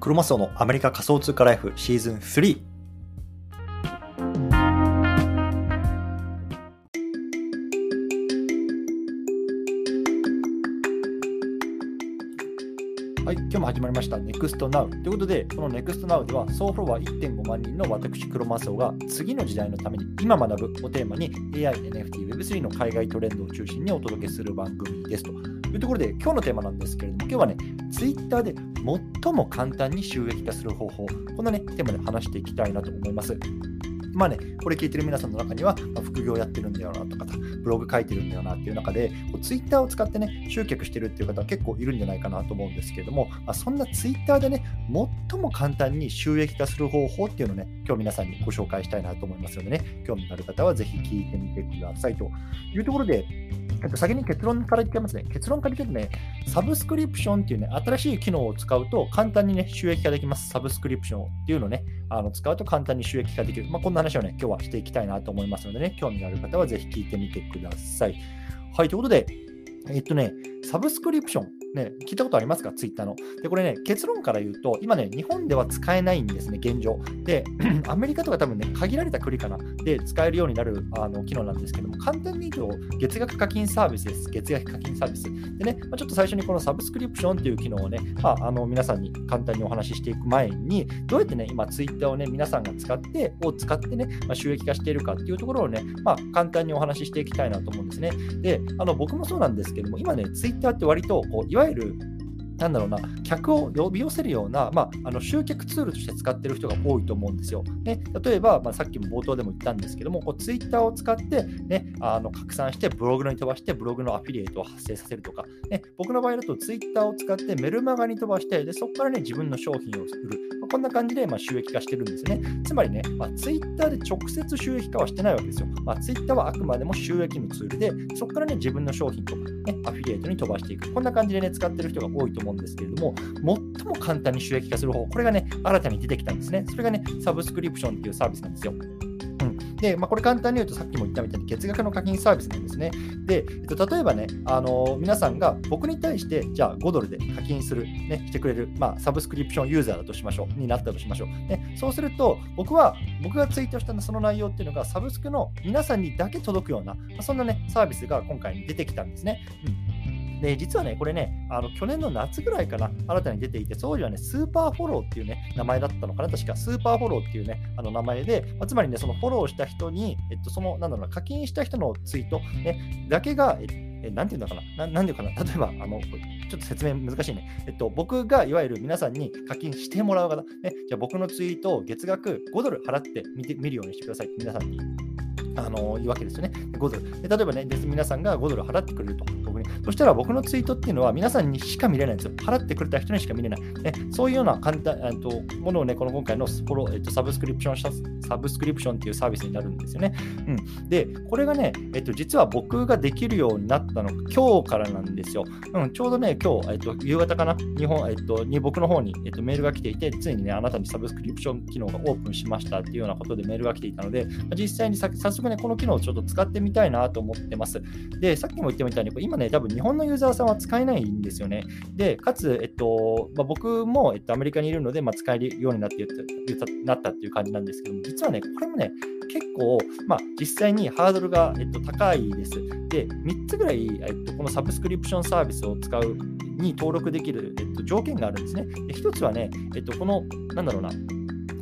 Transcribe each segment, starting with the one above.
クロマスオのアメリカ仮想通貨ライフシーズン3はい、今日も始まりました。NEXTNOW ということで、この NEXTNOW では総フォロワー1.5万人の私、クロマスオが次の時代のために今学ぶをテーマに AI、NFT、Web3 の海外トレンドを中心にお届けする番組ですと。いうところで、今日のテーマなんですけれども、今日はね、Twitter で最も簡単に収益化する方法、こんなね、テーマで話していきたいなと思います。まあね、これ聞いてる皆さんの中には、まあ、副業やってるんだよなとか、ブログ書いてるんだよなっていう中で、ツイッターを使ってね、集客してるっていう方は結構いるんじゃないかなと思うんですけれども、まあ、そんなツイッターでね、最も簡単に収益化する方法っていうのをね、今日皆さんにご紹介したいなと思いますのでね、興味のある方はぜひ聞いてみてくださいというところで、先に結論から言ってますね。結論から言ってね、サブスクリプションっていうね、新しい機能を使うと簡単にね、収益化できます。サブスクリプションっていうのをね、あの使うと簡単に収益化できる。まあ、こんな話をね、今日はしていきたいなと思いますのでね、興味のある方はぜひ聞いてみてください。はい、ということで、えっとね、サブスクリプション。ね、聞いたことありますか？ツイッターの。で、これね、結論から言うと、今ね、日本では使えないんですね、現状。で、アメリカとか多分ね、限られた国かな、で使えるようになるあの機能なんですけども、簡単に言うと、月額課金サービスです。月額課金サービス。でね、まあ、ちょっと最初にこのサブスクリプションっていう機能をね、まあ、あの皆さんに簡単にお話ししていく前に、どうやってね、今、ツイッターをね、皆さんが使って、を使ってね、まあ、収益化しているかっていうところをね、まあ、簡単にお話ししていきたいなと思うんですね。で、あの僕もそうなんですけども、今ね、ツイッターって割とこう、いわゆるなんだろうな、客を呼び寄せるような、まあ、あの集客ツールとして使ってる人が多いと思うんですよ。ね、例えば、まあ、さっきも冒頭でも言ったんですけども、こうツイッターを使って、ね、あの拡散してブログに飛ばして、ブログのアフィリエイトを発生させるとか、ね、僕の場合だとツイッターを使ってメルマガに飛ばして、でそこからね、自分の商品を売る。こんな感じで、ま、収益化してるんですね。つまりね、まあ、ツイッターで直接収益化はしてないわけですよ。まあ、ツイッターはあくまでも収益のツールで、そこからね、自分の商品とか、ね、アフィリエイトに飛ばしていく。こんな感じでね、使ってる人が多いと思うんですけれども、最も簡単に収益化する方法、これがね、新たに出てきたんですね。それがね、サブスクリプションっていうサービスなんですよ。で、まあ、これ簡単に言うと、さっきも言ったみたいに月額の課金サービスなんですね。で、えっと、例えばね、あの皆さんが僕に対して、じゃあ5ドルで課金する、ね、してくれる、まあ、サブスクリプションユーザーだとしましょう、になったとしましょう。ね、そうすると、僕は、僕がツイートしたその内容っていうのが、サブスクの皆さんにだけ届くようなま、そんなね、サービスが今回出てきたんですね。うんで、実はね、これね、あの去年の夏ぐらいかな、新たに出ていて、当時はね、スーパーフォローっていうね、名前だったのかな、確か、スーパーフォローっていうね、あの名前で、まあ、つまりね、そのフォローした人に、えっと、その、なんだろうな、課金した人のツイート、ね、だけが、えなんていうのかなな、なんていうかな、例えば、あの、ちょっと説明難しいね。えっと、僕がいわゆる皆さんに課金してもらう方、ね、じゃあ僕のツイートを月額5ドル払って見て見るようにしてください。皆さんに。あの言うわけですよね。5ドル。で例えばね、皆さんが5ドル払ってくれると、僕に。そしたら僕のツイートっていうのは皆さんにしか見れないんですよ。払ってくれた人にしか見れない。ね、そういうような簡単、とものをね、この今回のフォロ、えっと、サブスクリプション、サブスクリプションっていうサービスになるんですよね。うん、で、これがね、えっと、実は僕ができるようになったの今日からなんですよ。うん、ちょうどね、今日、えっと、夕方かな、日本、えっと、に僕の方に、えっと、メールが来ていて、ついにね、あなたにサブスクリプション機能がオープンしましたっていうようなことでメールが来ていたので、実際に早速ね、この機能をちょっと使ってみたいなと思ってます。で、さっきも言ったみたいに、今ね、多分日本のユーザーさんは使えないんですよね。で、かつ、えっと、まあ、僕も、えっと、アメリカにいるので、まあ、使えるようになってなったっていう感じなんですけども、実はね、これもね、結構、まあ、実際にハードルが、えっと、高いです。で、3つぐらい、えっと、このサブスクリプションサービスを使うに登録できる、えっと、条件があるんですね。で1つはね、えっと、この、なんだろうな、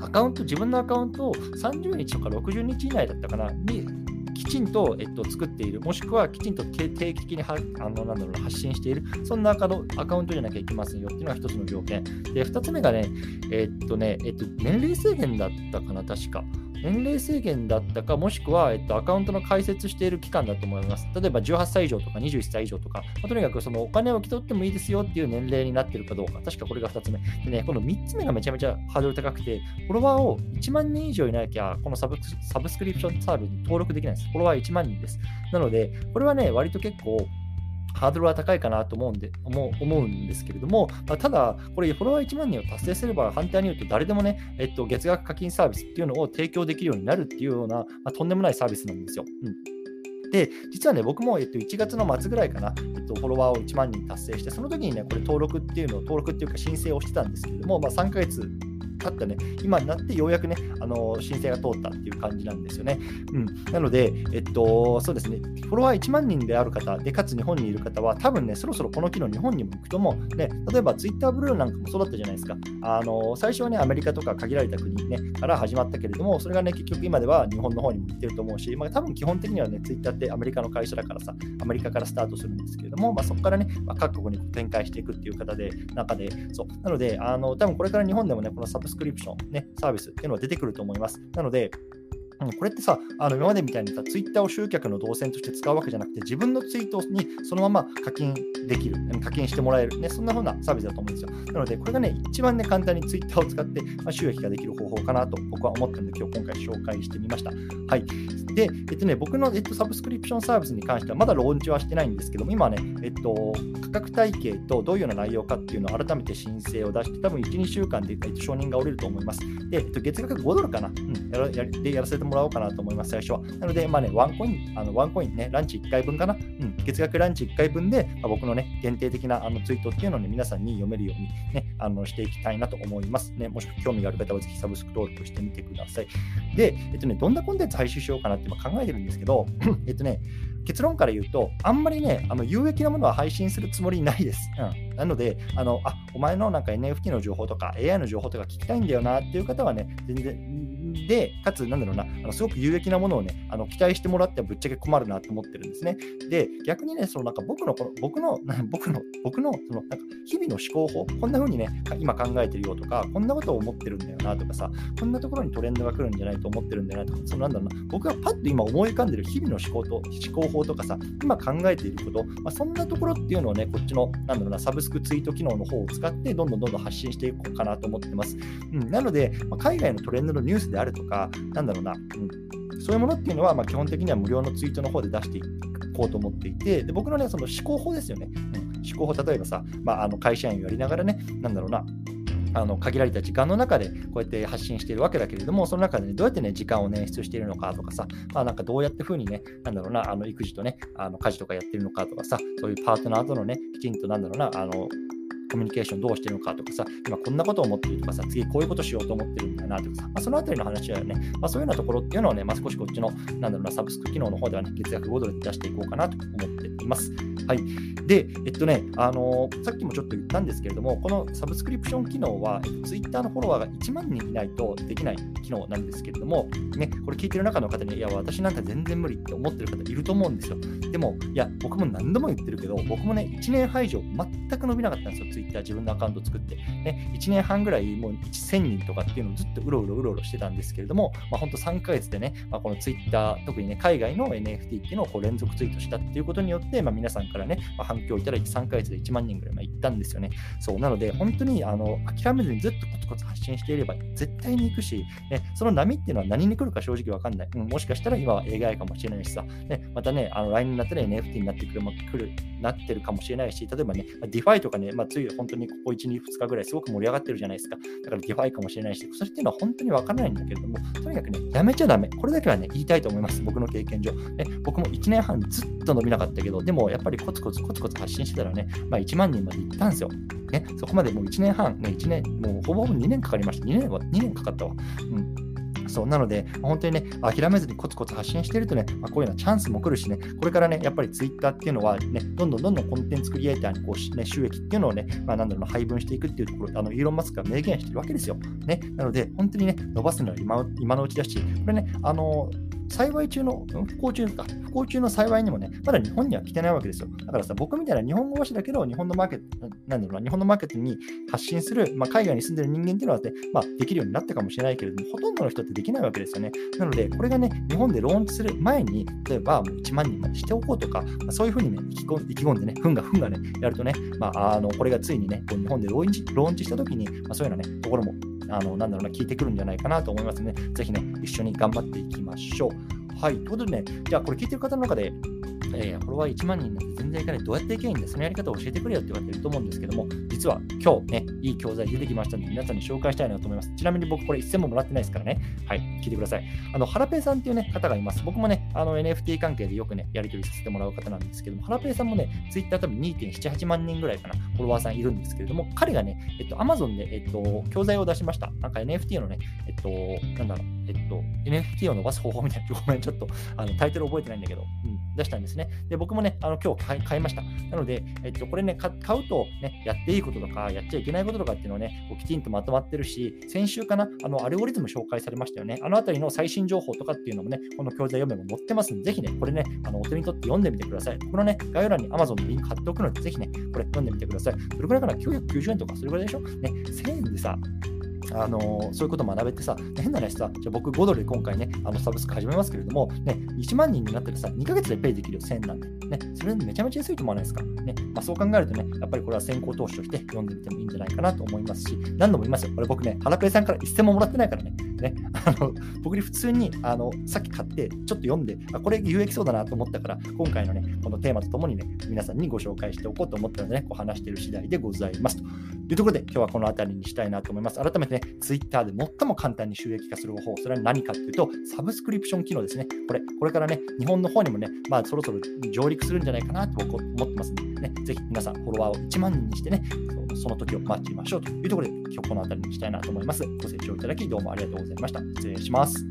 アカウント、自分のアカウントを30日とか60日以内だったかな、にきちんと、えっと、作っている、もしくはきちんと定期的にはあのなんだろう発信している、そんなアカウントじゃなきゃいけませんよっていうのが一つの条件。で、二つ目がね、えっとね、えっと、年齢制限だったかな、確か。年齢制限だったか、もしくは、えっと、アカウントの開設している期間だと思います。例えば18歳以上とか21歳以上とか、まあ、とにかくそのお金を受け取ってもいいですよっていう年齢になってるかどうか、確かこれが2つ目。でね、この3つ目がめちゃめちゃハードル高くて、フォロワーを1万人以上いなきゃ、このサブサブスクリプションサービスに登録できないです。フォロワー1万人です。なので、これはね、割と結構、ハードルは高いかなと思うんで思う思うんですけれども、まあ、ただ、これ、フォロワー1万人を達成すれば、反対に言うと、誰でもね、えっと、月額課金サービスっていうのを提供できるようになるっていうような、まあ、とんでもないサービスなんですよ。うんで、実はね、僕も、えっと、1月の末ぐらいかな、えっと、フォロワーを1万人達成して、その時にね、これ登録っていうのを、登録っていうか申請をしてたんですけれども、まあ、3ヶ月経ったね、今になってようやくね、あの申請が通ったっていう感じなんですよね。うん、なので、えっと、そうですね、フォロワー1万人である方で、かつ日本にいる方は、多分ね、そろそろこの機能日本にも行くとも、ね、例えば Twitter ブルーなんかもそうだったじゃないですか。あの最初はね、アメリカとか限られた国、ね、から始まったけれども、それがね、結局今では日本の方にも行ってると思うし、まあ、多分基本的にはね、Twitter ってアメリカの会社だからさ、アメリカからスタートするんですけれども、まあ、そこからね、まあ、各国に展開していくっていう方で、中で、そう。なので、あの多分これから日本でもね、このサブスクリプション、ね、サービスっていうのは出てくると思います。なので、これってさ、あの今までみたいにさ、ツイッターを集客の動線として使うわけじゃなくて、自分のツイートにそのまま課金できる、課金してもらえる、ね、そんな風なサービスだと思うんですよ。なので、これがね、一番ね、簡単にツイッターを使って、まあ、収益ができる方法かなと僕は思ってるので、今日今回紹介してみました。はい。で、えっとね、僕の、えっと、サブスクリプションサービスに関しては、まだローンチはしてないんですけども、今ね、えっと、価格体系とどういうような内容かっていうのを改めて申請を出して、多分1、2週間で、えっと、承認が下りると思います。で、えっと、月額5ドルかな、うん、やらやでやらせてもらおうかなと思います。最初は。なので、まあね、ワンコイン、あのワンコインね、ランチ1回分かな、うん、月額ランチ1回分で、まあ、僕のね、限定的なあのツイートっていうのをね、皆さんに読めるようにね、あのしていきたいなと思いますね。もしくは興味がある方はぜひサブスク登録してみてください。で、えっとね、どんなコンテンツ配信しようかなって今考えてるんですけど、えっとね、結論から言うと、あんまりね、あの有益なものは配信するつもりないです。うん、なので、あのあお前のなんか NFT の情報とか AI の情報とか聞きたいんだよなっていう方はね、全然で、かつ、なんだろうな、あのすごく有益なものをね、あの期待してもらってはぶっちゃけ困るなと思ってるんですね。で、逆にね、そのなんか僕の、この僕の、僕の、僕の、そのなんか日々の思考法、こんな風にね、今考えてるよとか、こんなことを思ってるんだよなとかさ、こんなところにトレンドが来るんじゃないと思ってるんだよなとか、そのなんだろうな、僕がパッと今思い浮かんでる日々の思考と思考法とかさ、今考えていること、まあ、そんなところっていうのをね、こっちの、なんだろうな、サブスクツイート機能の方を使って、どんどんどんどん発信していこうかなと思ってます。うん、なので、まあ、海外のトレンドのニュースであるとか、なんだろうな、うん、そういうものっていうのは、まあ、基本的には無料のツイートの方で出していこうと思っていて、で僕のね、その思考法ですよね。うん、思考法、例えばさ、まあ、あの会社員をやりながらね、なんだろうな、あの限られた時間の中でこうやって発信しているわけだけれども、その中で、ね、どうやって、ね、時間を捻出しているのかとかさ、まあ、なんかどうやってふうにね、なんだろうな、あの育児とね、あの家事とかやってるのかとかさ、そういうパートナーとのね、きちんとなんだろうな、あのコミュニケーションどうしてるのかとかさ、今こんなことを思ってるとかさ、次こういうことしようと思ってるんだなとかさ、まあ、そのあたりの話はね、まあ、そういうようなところっていうのをね、まあ、少しこっちの、なんだろうな、サブスク機能の方ではね、月額5ドルで出していこうかなと思っています。はい。で、えっとね、あのー、さっきもちょっと言ったんですけれども、このサブスクリプション機能は、Twitter のフォロワーが1万人いないとできない機能なんですけれども、ね、これ聞いてる中の方に、いや、私なんか全然無理って思ってる方いると思うんですよ。でも、いや、僕も何度も言ってるけど、僕もね、1年半以上全く伸びなかったんですよ、ツイッター自分のアカウント作って。ね、1年半ぐらいもう1000人とかっていうのをずっとうろうろうろうろしてたんですけれども、まあ、本当3ヶ月でね、まあ、このツイッター、特にね、海外の NFT っていうのをこう連続ツイートしたっていうことによって、まあ、皆さんからね、まあ、反響いただいて3ヶ月で1万人ぐらいま行ったんですよね。そう、なので、本当にあの諦めずにずっとコツ発信していれば絶対に行くし、ね、その波っていうのは何に来るか正直わかんない。うん、もしかしたら今は AI かもしれないしさ、ね、またね、あの来年になったら NFT になってくる、まあ、来るなってるかもしれないし、例えばね、DeFi とかね、まあ、つい本当にここ1、2、2日ぐらいすごく盛り上がってるじゃないですか。だから DeFi かもしれないし、それっていうのは本当にわからないんだけれども、とにかくね、やめちゃダメ。これだけはね、言いたいと思います。僕の経験上。ね、僕も1年半ずっと伸びなかったけど、でもやっぱりコツコツコツコツ発信してたらね、まあ、1万人まで行ったんですよ。ね、そこまでもう1年半、ね、1年、もうほぼほぼ2年かかりました。2年は、2年かかったわ。うんそうなので、本当にね、諦めずにコツコツ発信してるとね、まあ、こういうようなチャンスも来るしね、これからね、やっぱりツイッターっていうのはね、どんどんどんどんコンテンツクリエイターにこう、ね、収益っていうのをね、まあ、なんだろうな、配分していくっていうところ、あのイーロン・マスクが明言してるわけですよ。ね、なので、本当にね、伸ばすのは今今のうちだし、これね、あの幸い中の、不幸中か、不幸中の幸いにもね、まだ日本には来てないわけですよ。だからさ、僕みたいな日本語話だけど、日本のマーケット、なんだろうな、日本のマーケットに発信する、まあ、海外に住んでる人間っていうのは、ね、まあ、できるようになったかもしれないけれども、ほとんどの人ってできないわけですよね。なので、これがね、日本でローンチする前に、例えば1万人までしておこうとか、まあ、そういうふうにね、意気込んでね、ふんがふんがね、やるとね、まあ、あのこれがついにね、日本でローンチローンチしたときに、まあ、そういうようなね、ところもあの、なんだろうな、聞いてくるんじゃないかなと思いますので、ぜひね、一緒に頑張っていきましょう。はい。ということでね、じゃあこれ聞いてる方の中で、えー、フォロワー1万人なんて全然いかない。どうやっていけばいいんだそのやり方を教えてくれよって言われてると思うんですけども、実は今日ね、いい教材出てきましたので、皆さんに紹介したいなと思います。ちなみに僕これ一銭ももらってないですからね。はい、聞いてください。あの、ハラペイさんっていうね、方がいます。僕もね、あの NFT 関係でよくね、やり取りさせてもらう方なんですけども、ハラペイさんもね、Twitter 多分2.7、8万人ぐらいかな、フォロワーさんいるんですけれども、彼がね、えっと、Amazon で、えっと、教材を出しました。なんか NFT のね、えっと、なんだろう、えっと、NFT を伸ばす方法みたいな、ごめん、ちょっとあのタイトル覚えてないんだけど、うん、出したんですね。で、僕もね、あの今日買いました。なので、えっと、これね、買うと、ね、やっていいこととか、やっちゃいけないこととかっていうのをね、こうきちんとまとまってるし、先週かな、あの、アルゴリズム紹介されましたよね。あのあたりの最新情報とかっていうのもね、この教材読めば載ってますんで、ぜひね、これね、あのお手に取って読んでみてください。このね、概要欄に Amazon のリンク貼っておくので、ぜひね、これ読んでみてください。どれくらいかな ?990 円とか、それぐらいでしょ？ね、1000円でさ、あのそういうこと学べてさ、変な話さ、じゃ僕5ドルで今回ね、あのサブスク始めますけれども、ね、1万人になったらさ、2ヶ月でペイできるよ、1000なんで。ね、それめちゃめちゃ安いと思わないですか。ね、まあ、そう考えるとね、やっぱりこれは先行投資として読んでみてもいいんじゃないかなと思いますし、何度も言いますよ。これ僕ね、ハラペイさんから一銭ももらってないからね。ね、あの僕に普通にあのさっき買って、ちょっと読んで、あこれ有益そうだなと思ったから、今回のね、このテーマとともにね、皆さんにご紹介しておこうと思ったのでね、こう話している次第でございます。というところで、今日はこの辺りにしたいなと思います。改めてね、Twitter で最も簡単に収益化する方法、それは何かというと、サブスクリプション機能ですね。これ、これからね、日本の方にもね、まあそろそろ上陸するんじゃないかなと思ってますので、ね、ぜひ皆さんフォロワーを1万人にしてね、その時を待ってみましょうというところで、今日この辺りにしたいなと思います。ご清聴いただき、どうもありがとうございました。失礼します。